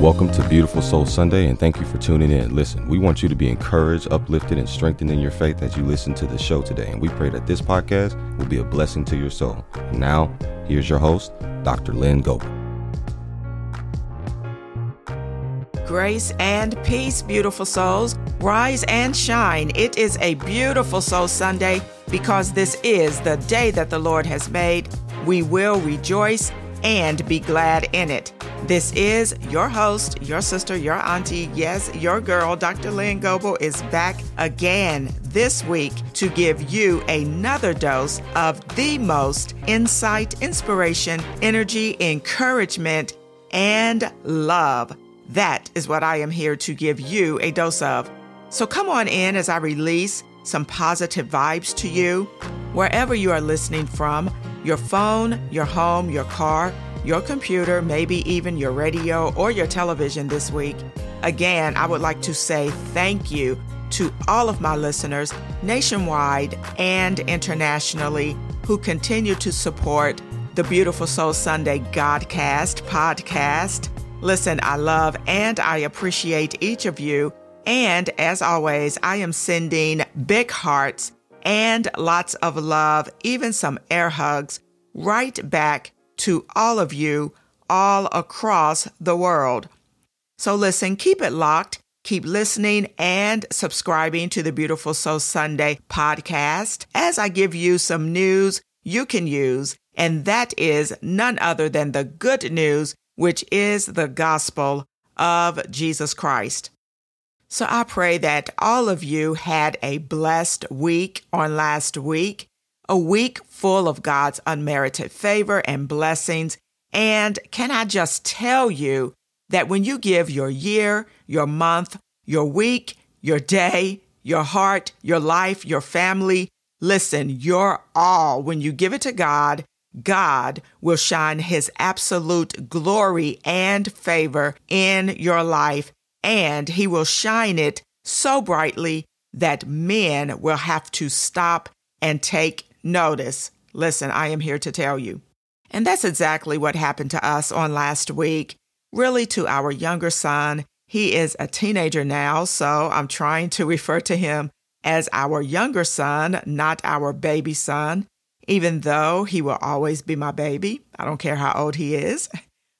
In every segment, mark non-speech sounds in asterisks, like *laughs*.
Welcome to Beautiful Soul Sunday, and thank you for tuning in. Listen, we want you to be encouraged, uplifted, and strengthened in your faith as you listen to the show today. And we pray that this podcast will be a blessing to your soul. Now, here's your host, Dr. Lynn Goebel. Grace and peace, beautiful souls. Rise and shine. It is a beautiful Soul Sunday because this is the day that the Lord has made. We will rejoice and be glad in it. This is your host, your sister, your auntie, yes, your girl, Dr. Lynn Goebel, is back again this week to give you another dose of the most insight, inspiration, energy, encouragement, and love. That is what I am here to give you a dose of. So come on in as I release some positive vibes to you. Wherever you are listening from, your phone, your home, your car, your computer, maybe even your radio or your television this week. Again, I would like to say thank you to all of my listeners nationwide and internationally who continue to support the Beautiful Soul Sunday Godcast podcast. Listen, I love and I appreciate each of you. And as always, I am sending big hearts and lots of love, even some air hugs, right back to all of you all across the world. So listen, keep it locked, keep listening and subscribing to the Beautiful Soul Sunday podcast as I give you some news you can use. And that is none other than the good news, which is the gospel of Jesus Christ. So I pray that all of you had a blessed week on last week a week full of God's unmerited favor and blessings. And can I just tell you that when you give your year, your month, your week, your day, your heart, your life, your family, listen, your all, when you give it to God, God will shine his absolute glory and favor in your life, and he will shine it so brightly that men will have to stop and take notice. Listen, I am here to tell you. And that's exactly what happened to us on last week, really to our younger son. He is a teenager now, so I'm trying to *laughs* refer to him as our younger son, not our baby son, even though he will always be my baby. I don't care how old he is. *laughs*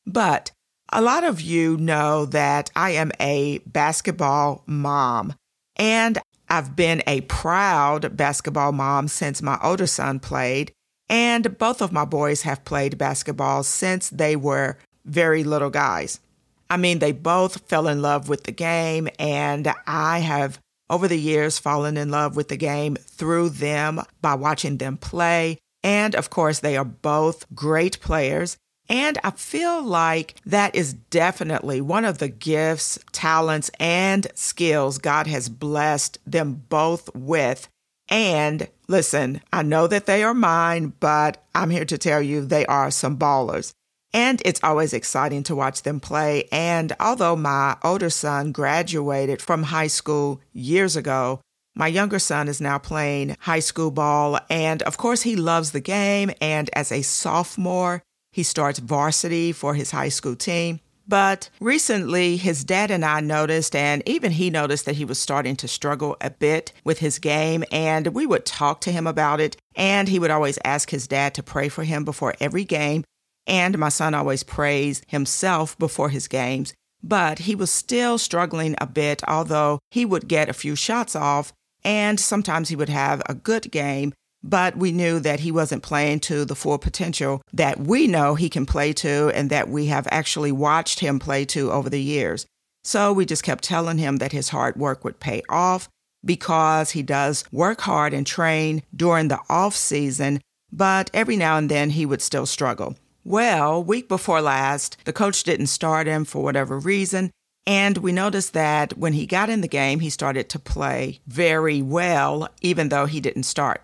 But a lot of you know that I am a basketball mom, and I've been a proud basketball mom since my older son played, and both of my boys have played basketball since they were very little guys. I mean, they both fell in love with the game, and I have over the years fallen in love with the game through them by watching them play. And of course, they are both great players. And I feel like that is definitely one of the gifts, talents, and skills God has blessed them both with. And listen, I know that they are mine, but I'm here to tell you they are some ballers. And it's always exciting to watch them play. And although my older son graduated from high school years ago, my younger son is now playing high school ball. And of course, he loves the game. And as a sophomore, he starts varsity for his high school team. But recently, his dad and I noticed, and even he noticed that he was starting to struggle a bit with his game. And we would talk to him about it. And he would always ask his dad to pray for him before every game. And my son always prays himself before his games. But he was still struggling a bit, although he would get a few shots off. And sometimes he would have a good game, but we knew that he wasn't playing to the full potential that we know he can play to and that we have actually watched him play to over the years. So we just kept telling him that his hard work would pay off because he does work hard and train during the off season, but every now and then he would still struggle. Well, week before last, the coach didn't start him for whatever reason, and we noticed that when he got in the game, he started to play very well, even though he didn't start.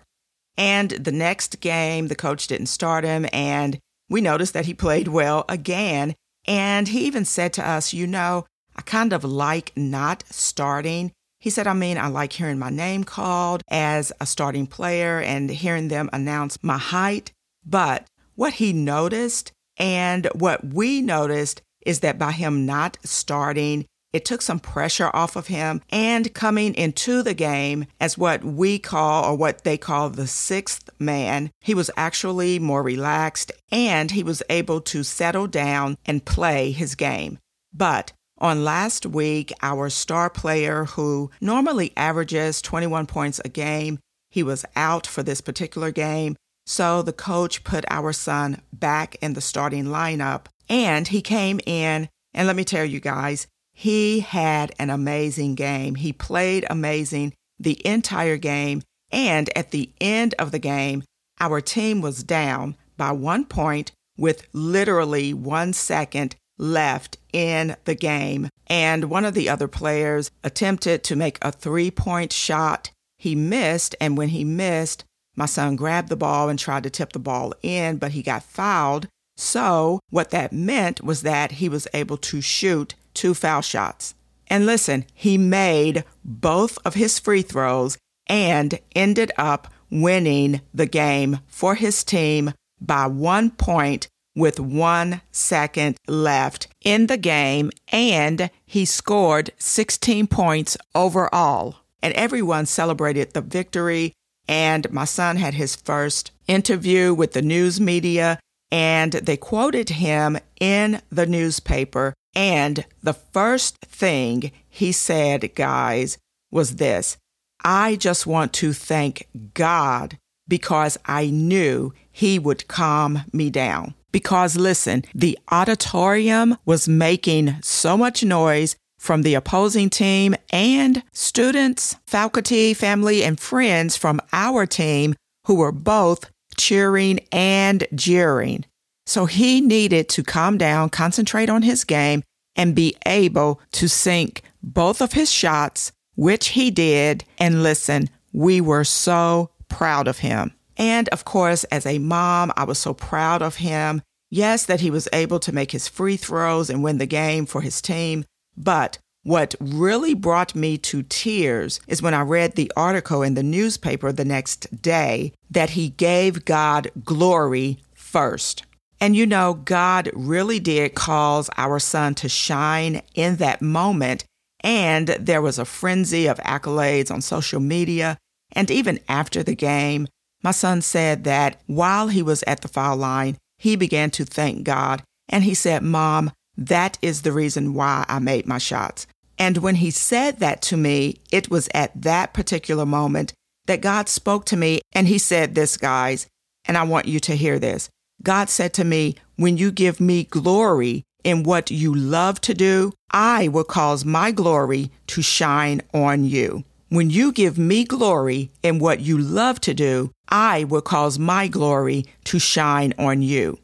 And the next game, the coach didn't start him, and we noticed that he played well again. And he even said to us, You know, I kind of like not starting. He said, I mean, I like hearing my name called as a starting player and hearing them announce my height. But what he noticed and what we noticed is that by him not starting, it took some pressure off of him and coming into the game as what we call or what they call the sixth man. He was actually more relaxed and he was able to settle down and play his game. But on last week, our star player, who normally averages 21 points a game, he was out for this particular game. So the coach put our son back in the starting lineup and he came in. And let me tell you guys, he had an amazing game. He played amazing the entire game. And at the end of the game, our team was down by one point with literally one second left in the game. And one of the other players attempted to make a three point shot. He missed. And when he missed, my son grabbed the ball and tried to tip the ball in, but he got fouled. So, what that meant was that he was able to shoot two foul shots. And listen, he made both of his free throws and ended up winning the game for his team by one point with one second left in the game. And he scored 16 points overall. And everyone celebrated the victory. And my son had his first interview with the news media, and they quoted him in the newspaper and the first thing he said, guys, was this I just want to thank God because I knew he would calm me down. Because listen, the auditorium was making so much noise from the opposing team and students, faculty, family, and friends from our team who were both cheering and jeering. So he needed to calm down, concentrate on his game, and be able to sink both of his shots, which he did. And listen, we were so proud of him. And of course, as a mom, I was so proud of him. Yes, that he was able to make his free throws and win the game for his team. But what really brought me to tears is when I read the article in the newspaper the next day that he gave God glory first. And you know, God really did cause our son to shine in that moment. And there was a frenzy of accolades on social media. And even after the game, my son said that while he was at the foul line, he began to thank God. And he said, Mom, that is the reason why I made my shots. And when he said that to me, it was at that particular moment that God spoke to me. And he said this, guys, and I want you to hear this. God said to me, When you give me glory in what you love to do, I will cause my glory to shine on you. When you give me glory in what you love to do, I will cause my glory to shine on you.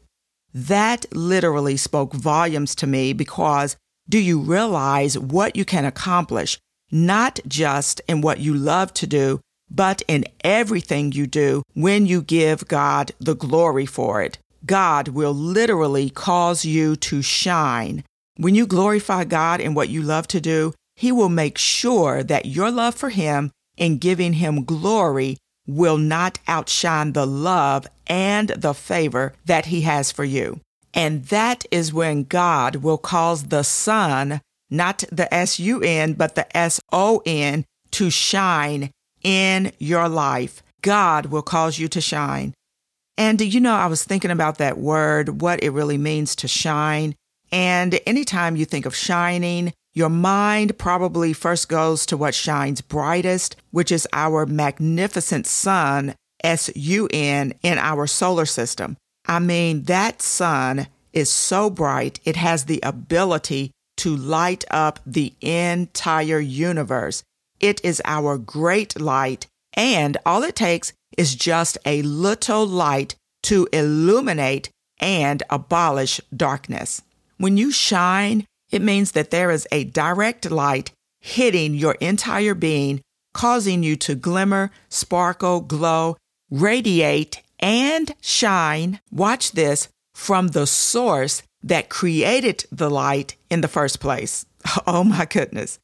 That literally spoke volumes to me because do you realize what you can accomplish, not just in what you love to do, but in everything you do when you give God the glory for it. God will literally cause you to shine. When you glorify God in what you love to do, He will make sure that your love for Him in giving Him glory will not outshine the love and the favor that He has for you. And that is when God will cause the sun, not the S U N, but the S O N, to shine in your life. God will cause you to shine. And you know, I was thinking about that word, what it really means to shine. And anytime you think of shining, your mind probably first goes to what shines brightest, which is our magnificent sun, S U N, in our solar system. I mean, that sun is so bright, it has the ability to light up the entire universe. It is our great light, and all it takes is just a little light to illuminate and abolish darkness. When you shine, it means that there is a direct light hitting your entire being, causing you to glimmer, sparkle, glow, radiate, and shine. Watch this from the source that created the light in the first place. *laughs* Oh my goodness.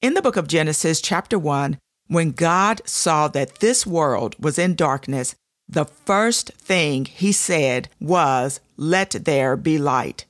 In the book of Genesis, chapter 1, when God saw that this world was in darkness, the first thing he said was, Let there be light.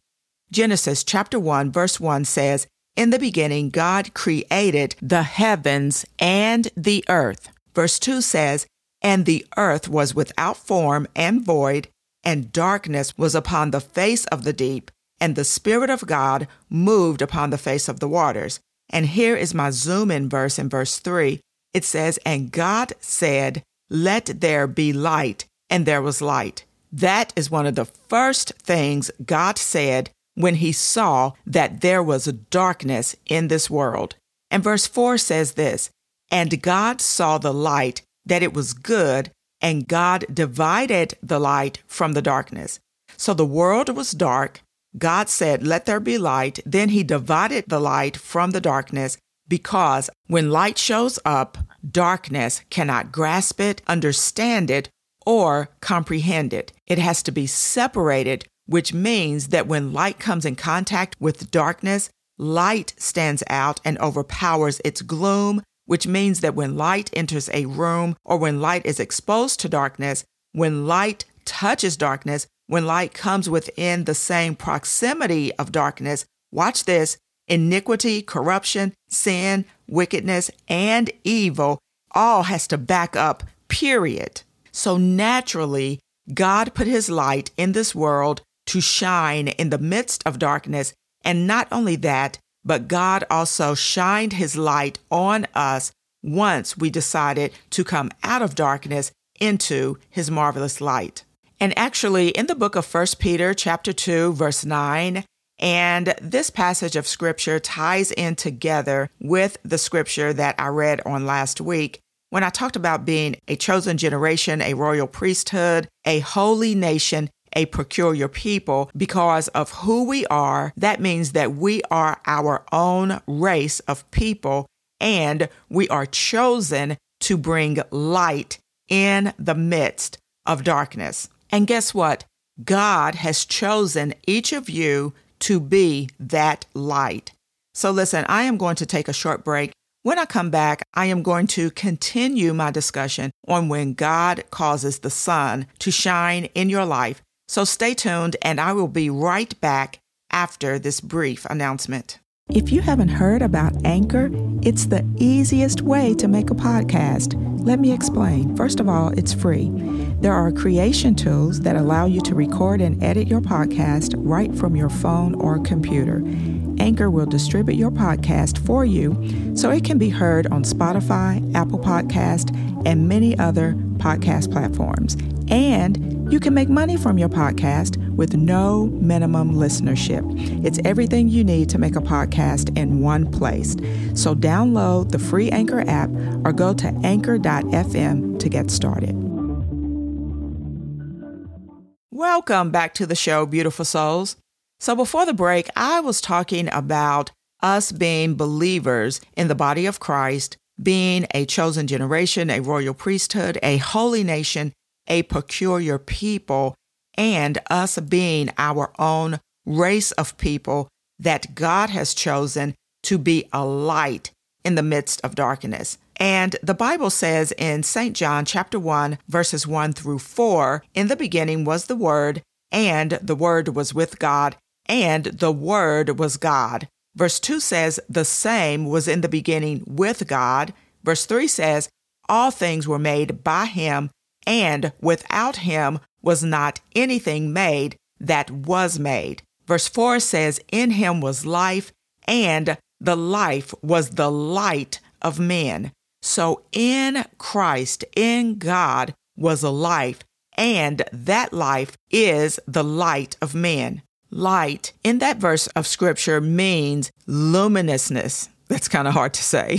Genesis chapter 1 verse 1 says, In the beginning God created the heavens and the earth. Verse 2 says, And the earth was without form and void, and darkness was upon the face of the deep, and the Spirit of God moved upon the face of the waters. And here is my zoom in verse in verse 3. It says, And God said, Let there be light, and there was light. That is one of the first things God said when he saw that there was darkness in this world. And verse 4 says this And God saw the light, that it was good, and God divided the light from the darkness. So the world was dark. God said, Let there be light. Then he divided the light from the darkness because when light shows up, darkness cannot grasp it, understand it, or comprehend it. It has to be separated, which means that when light comes in contact with darkness, light stands out and overpowers its gloom, which means that when light enters a room or when light is exposed to darkness, when light touches darkness, when light comes within the same proximity of darkness, watch this iniquity, corruption, sin, wickedness, and evil all has to back up, period. So naturally, God put his light in this world to shine in the midst of darkness. And not only that, but God also shined his light on us once we decided to come out of darkness into his marvelous light. And actually in the book of 1 Peter chapter 2 verse 9, and this passage of scripture ties in together with the scripture that I read on last week when I talked about being a chosen generation, a royal priesthood, a holy nation, a peculiar people, because of who we are, that means that we are our own race of people and we are chosen to bring light in the midst of darkness. And guess what? God has chosen each of you to be that light. So, listen, I am going to take a short break when I come back, I am going to continue my discussion on when God causes the sun to shine in your life. So stay tuned, and I will be right back after this brief announcement. If you haven't heard about Anchor, it's the easiest way to make a podcast. Let me explain. First of all, it's free. There are creation tools that allow you to record and edit your podcast right from your phone or computer. Anchor will distribute your podcast for you so it can be heard on Spotify, Apple Podcast, and many other podcast platforms. And you can make money from your podcast with no minimum listenership. It's everything you need to make a podcast in one place. So download the free Anchor app or go to anchor.fm to get started. Welcome back to the show, beautiful souls. So before the break, I was talking about us being believers in the body of Christ, being a chosen generation, a royal priesthood, a holy nation, a peculiar people, and us being our own race of people that God has chosen to be a light in the midst of darkness. And the Bible says in St. John chapter 1 verses 1 through 4, in the beginning was the word, and the word was with God, and the Word was God. Verse 2 says, The same was in the beginning with God. Verse 3 says, All things were made by him, and without him was not anything made that was made. Verse 4 says, In him was life, and the life was the light of men. So in Christ, in God, was a life, and that life is the light of men. Light in that verse of scripture means luminousness. That's kind of hard to say,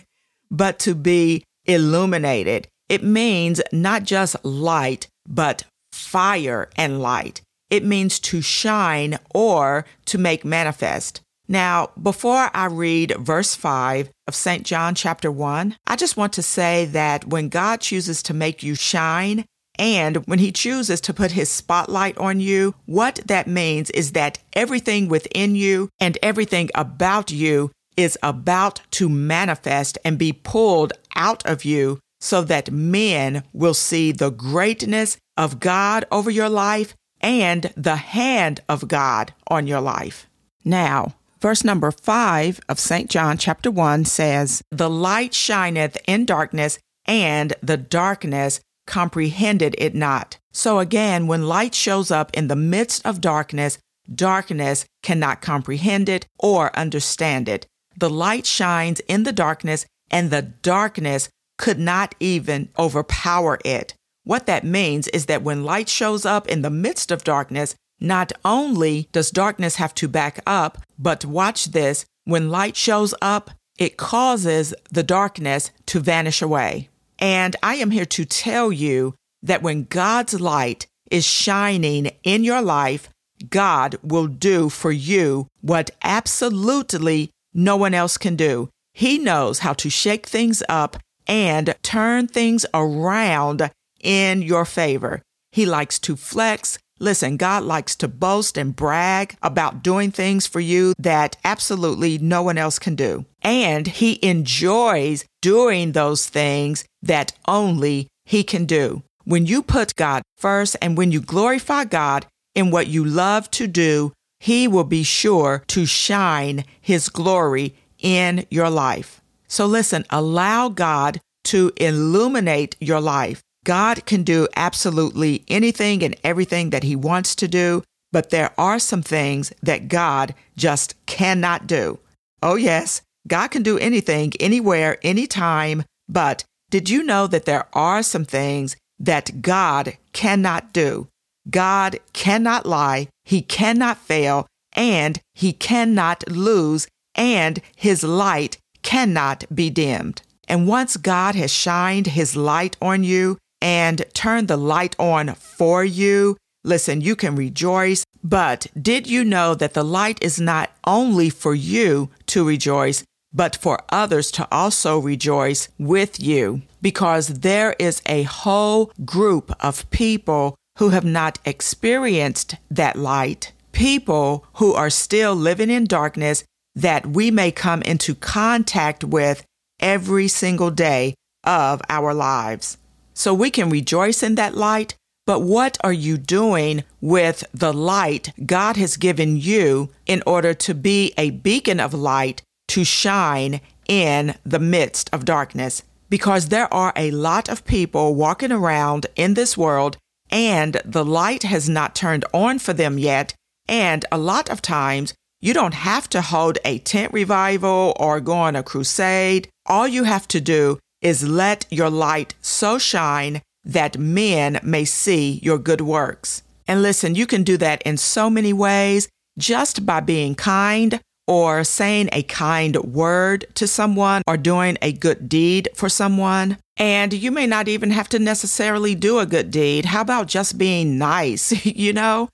*laughs* but to be illuminated. It means not just light, but fire and light. It means to shine or to make manifest. Now, before I read verse 5 of St. John chapter 1, I just want to say that when God chooses to make you shine, and when he chooses to put his spotlight on you, what that means is that everything within you and everything about you is about to manifest and be pulled out of you so that men will see the greatness of God over your life and the hand of God on your life. Now, verse number 5 of St. John chapter 1 says, The light shineth in darkness, and the darkness comprehended it not. So again, when light shows up in the midst of darkness, darkness cannot comprehend it or understand it. The light shines in the darkness, and the darkness could not even overpower it. What that means is that when light shows up in the midst of darkness, not only does darkness have to back up, but watch this when light shows up, it causes the darkness to vanish away. And I am here to tell you that when God's light is shining in your life, God will do for you what absolutely no one else can do. He knows how to shake things up and turn things around in your favor. He likes to flex. Listen, God likes to boast and brag about doing things for you that absolutely no one else can do. And he enjoys doing those things that only he can do. When you put God first and when you glorify God in what you love to do, he will be sure to shine his glory in your life. So listen, allow God to illuminate your life. God can do absolutely anything and everything that he wants to do, but there are some things that God just cannot do. Oh, yes, God can do anything, anywhere, anytime, but did you know that there are some things that God cannot do? God cannot lie, he cannot fail, and he cannot lose, and his light cannot be dimmed. And once God has shined his light on you and turn the light on for you, listen, you can rejoice. But did you know that the light is not only for you to rejoice, but for others to also rejoice with you? Because there is a whole group of people who have not experienced that light, people who are still living in darkness that we may come into contact with every single day of our lives. So we can rejoice in that light, but what are you doing with the light God has given you in order to be a beacon of light to shine in the midst of darkness? Because there are a lot of people walking around in this world and the light has not turned on for them yet. And a lot of times you don't have to hold a tent revival or go on a crusade. All you have to do is let your light so shine that men may see your good works. And listen, you can do that in so many ways just by being kind or saying a kind word to someone or doing a good deed for someone. And you may not even have to necessarily do a good deed. How about just being nice? *laughs* you know,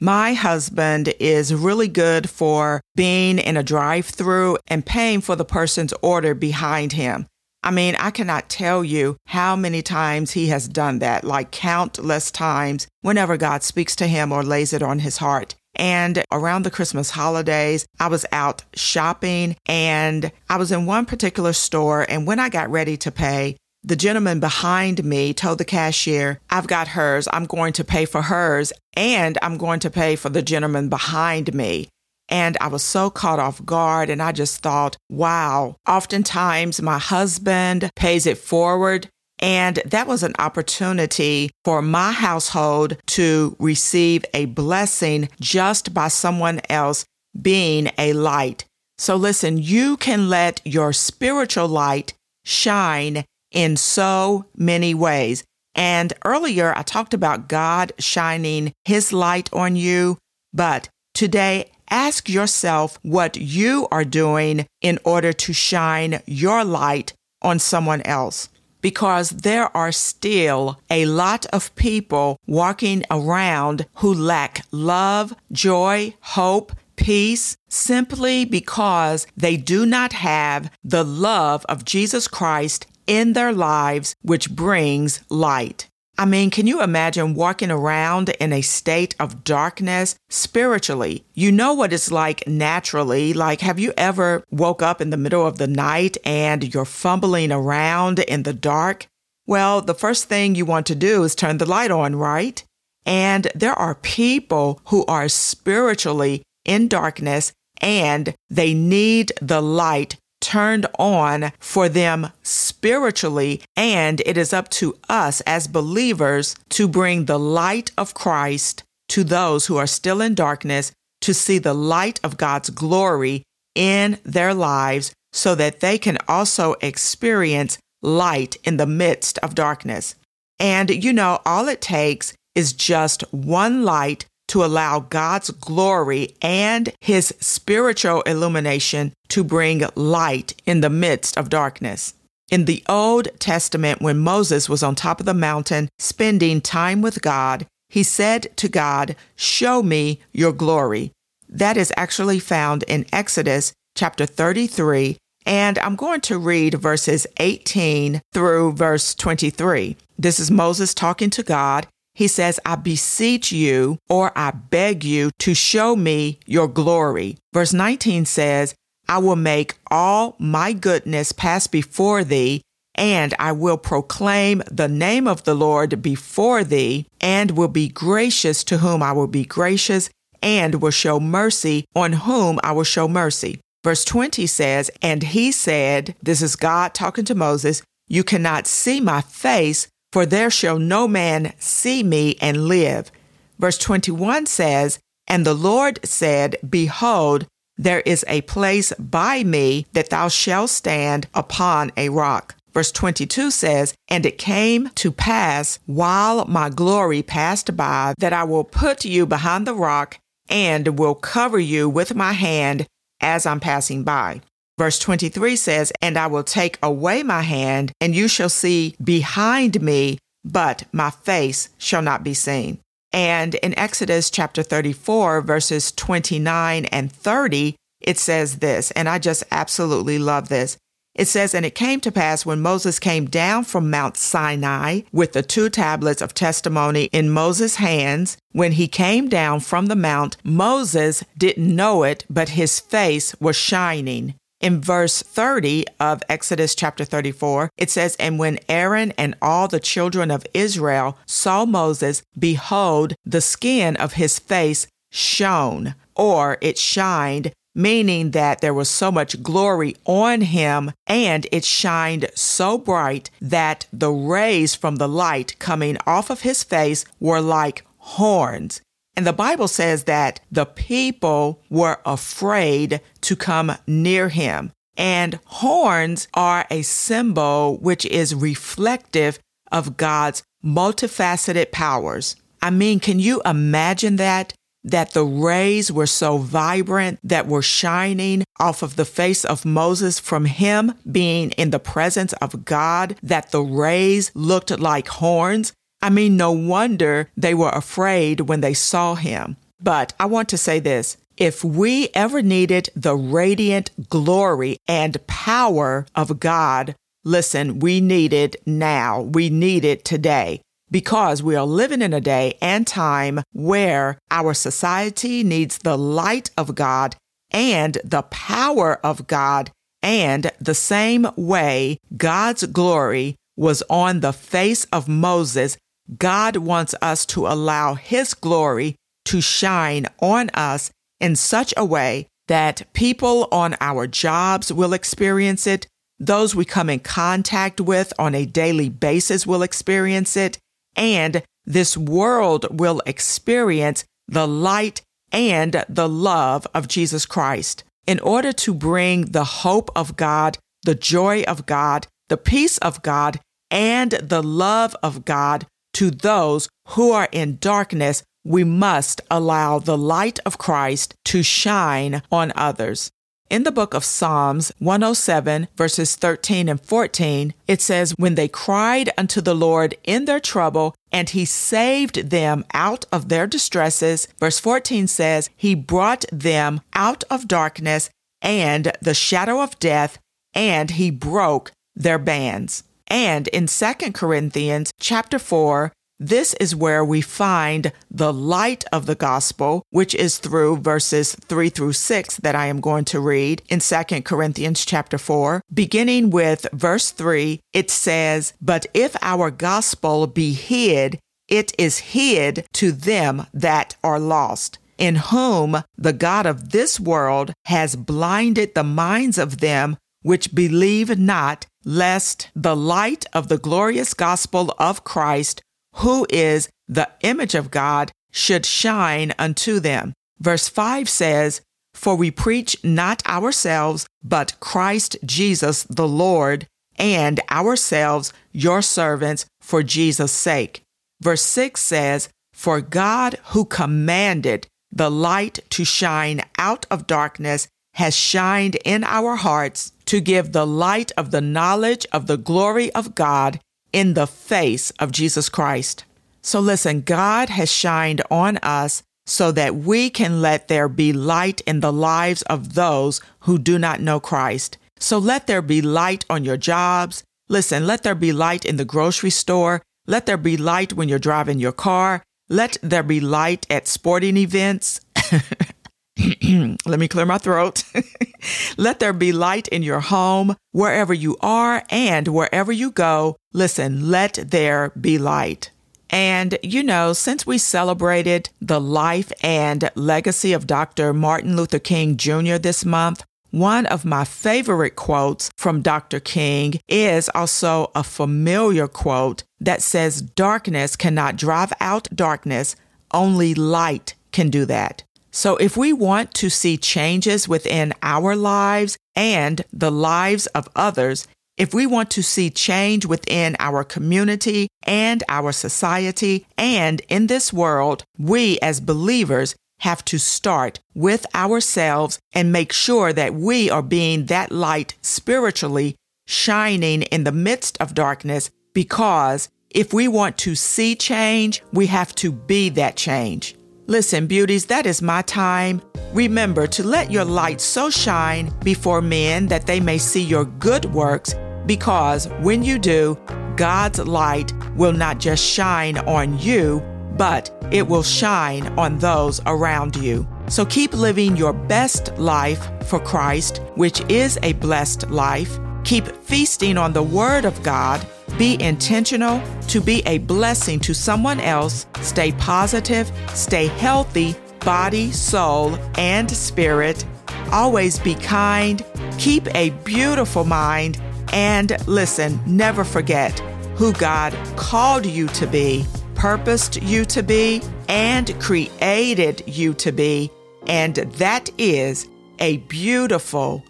my husband is really good for being in a drive through and paying for the person's order behind him. I mean, I cannot tell you how many times he has done that, like countless times whenever God speaks to him or lays it on his heart. And around the Christmas holidays, I was out shopping and I was in one particular store. And when I got ready to pay, the gentleman behind me told the cashier, I've got hers. I'm going to pay for hers and I'm going to pay for the gentleman behind me. And I was so caught off guard. And I just thought, wow, oftentimes my husband pays it forward. And that was an opportunity for my household to receive a blessing just by someone else being a light. So listen, you can let your spiritual light shine in so many ways. And earlier I talked about God shining his light on you, but today ask yourself what you are doing in order to shine your light on someone else. Because there are still a lot of people walking around who lack love, joy, hope, peace simply because they do not have the love of Jesus Christ in their lives, which brings light. I mean, can you imagine walking around in a state of darkness spiritually? You know what it's like naturally. Like, have you ever woke up in the middle of the night and you're fumbling around in the dark? Well, the first thing you want to do is turn the light on, right? And there are people who are spiritually in darkness and they need the light turned on for them spiritually. And it is up to us as believers to bring the light of Christ to those who are still in darkness to see the light of God's glory in their lives so that they can also experience light in the midst of darkness. And you know, all it takes is just one light to allow God's glory and his spiritual illumination to bring light in the midst of darkness. In the Old Testament, when Moses was on top of the mountain spending time with God, he said to God, Show me your glory. That is actually found in Exodus chapter 33, and I'm going to read verses 18 through verse 23. This is Moses talking to God, he says, I beseech you or I beg you to show me your glory. Verse 19 says, I will make all my goodness pass before thee, and I will proclaim the name of the Lord before thee, and will be gracious to whom I will be gracious, and will show mercy on whom I will show mercy. Verse 20 says, And he said, This is God talking to Moses, You cannot see my face, for there shall no man see me and live. Verse 21 says, And the Lord said, Behold, there is a place by me that thou shalt stand upon a rock. Verse 22 says, And it came to pass while my glory passed by that I will put you behind the rock and will cover you with my hand as I'm passing by. Verse 23 says, And I will take away my hand, and you shall see behind me, but my face shall not be seen. And in Exodus chapter 34, verses 29 and 30, it says this, and I just absolutely love this. It says, And it came to pass when Moses came down from Mount Sinai with the two tablets of testimony in Moses' hands, when he came down from the mount, Moses didn't know it, but his face was shining in verse 30 of Exodus chapter 34, it says, And when Aaron and all the children of Israel saw Moses, behold, the skin of his face shone, or it shined, meaning that there was so much glory on him, and it shined so bright that the rays from the light coming off of his face were like horns. And the Bible says that the people were afraid to come near him. And horns are a symbol which is reflective of God's multifaceted powers. I mean, can you imagine that? That the rays were so vibrant that were shining off of the face of Moses from him being in the presence of God, that the rays looked like horns. I mean, no wonder they were afraid when they saw him. But I want to say this. If we ever needed the radiant glory and power of God, listen, we need it now. We need it today because we are living in a day and time where our society needs the light of God and the power of God. And the same way God's glory was on the face of Moses God wants us to allow His glory to shine on us in such a way that people on our jobs will experience it, those we come in contact with on a daily basis will experience it, and this world will experience the light and the love of Jesus Christ. In order to bring the hope of God, the joy of God, the peace of God, and the love of God to those who are in darkness, we must allow the light of Christ to shine on others. In the book of Psalms 107, verses 13 and 14, it says, When they cried unto the Lord in their trouble, and he saved them out of their distresses. Verse 14 says, He brought them out of darkness and the shadow of death, and he broke their bands. And in 2 Corinthians chapter 4, this is where we find the light of the gospel, which is through verses 3 through 6 that I am going to read in 2 Corinthians chapter 4. Beginning with verse 3, it says, But if our gospel be hid, it is hid to them that are lost, in whom the God of this world has blinded the minds of them which believe not, lest the light of the glorious gospel of Christ, who is the image of God, should shine unto them. Verse 5 says, For we preach not ourselves, but Christ Jesus the Lord, and ourselves your servants for Jesus' sake. Verse 6 says, For God who commanded the light to shine out of darkness has shined in our hearts to give the light of the knowledge of the glory of God in the face of Jesus Christ. So listen, God has shined on us so that we can let there be light in the lives of those who do not know Christ. So let there be light on your jobs. Listen, let there be light in the grocery store. Let there be light when you're driving your car. Let there be light at sporting events. *laughs* *clears throat* Let me clear my throat. *laughs* Let there be light in your home, wherever you are and wherever you go. Listen, let there be light. And, you know, since we celebrated the life and legacy of Dr. Martin Luther King Jr. this month, one of my favorite quotes from Dr. King is also a familiar quote that says, Darkness cannot drive out darkness, only light can do that. So if we want to see changes within our lives and the lives of others, if we want to see change within our community and our society and in this world, we as believers have to start with ourselves and make sure that we are being that light spiritually shining in the midst of darkness because if we want to see change, we have to be that change. Listen, beauties, that is my time. Remember to let your light so shine before men that they may see your good works, because when you do, God's light will not just shine on you, but it will shine on those around you. So keep living your best life for Christ, which is a blessed life. Keep feasting on the Word of God be intentional to be a blessing to someone else. Stay positive, stay healthy, body, soul, and spirit. Always be kind, keep a beautiful mind, and listen, never forget who God called you to be, purposed you to be, and created you to be. And that is a beautiful,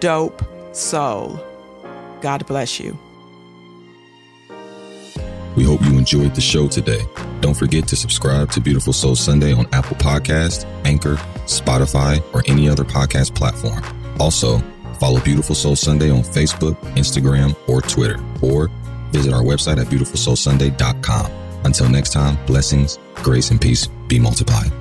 dope soul. God bless you. We hope you enjoyed the show today. Don't forget to subscribe to Beautiful Soul Sunday on Apple Podcast, Anchor, Spotify, or any other podcast platform. Also, follow Beautiful Soul Sunday on Facebook, Instagram, or Twitter, or visit our website at beautifulsoulsunday.com. Until next time, blessings, grace, and peace be multiplied.